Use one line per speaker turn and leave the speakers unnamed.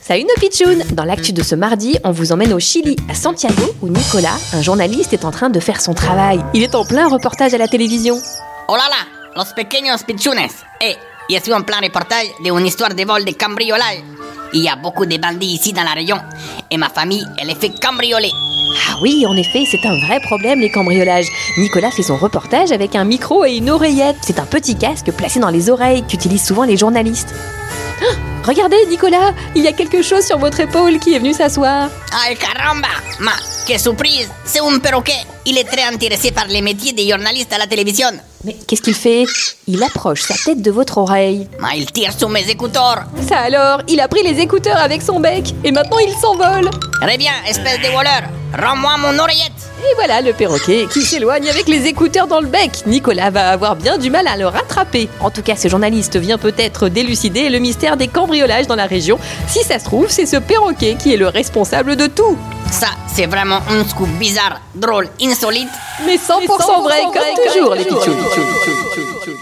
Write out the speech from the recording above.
Salut nos pitchouns Dans l'actu de ce mardi, on vous emmène au Chili, à Santiago, où Nicolas, un journaliste, est en train de faire son travail. Il est en plein reportage à la télévision.
Hola, los pequeños pichunes. Eh, je suis en plein reportage de une histoire de vol de cambriolage. Il y a beaucoup de bandits ici dans la région, et ma famille, elle est fait cambrioler.
Ah oui, en effet, c'est un vrai problème les cambriolages. Nicolas fait son reportage avec un micro et une oreillette. C'est un petit casque placé dans les oreilles qu'utilisent souvent les journalistes. Ah, regardez, Nicolas, il y a quelque chose sur votre épaule qui est venu s'asseoir.
Ay caramba Ma, quelle surprise C'est un perroquet Il est très intéressé par les métiers des journalistes à la télévision.
Mais qu'est-ce qu'il fait? Il approche sa tête de votre oreille.
Ma, il tire sur mes écouteurs.
Ça alors, il a pris les écouteurs avec son bec et maintenant il s'envole.
Reviens, espèce de voleur Rends-moi mon oreillette
Et voilà le perroquet qui s'éloigne avec les écouteurs dans le bec. Nicolas va avoir bien du mal à le rattraper. En tout cas, ce journaliste vient peut-être d'élucider le mystère des cambriolages dans la région. Si ça se trouve, c'est ce perroquet qui est le responsable de tout.
Ça, c'est vraiment un scoop bizarre, drôle, insolite.
Mais 100%, vrai, comme toujours, les.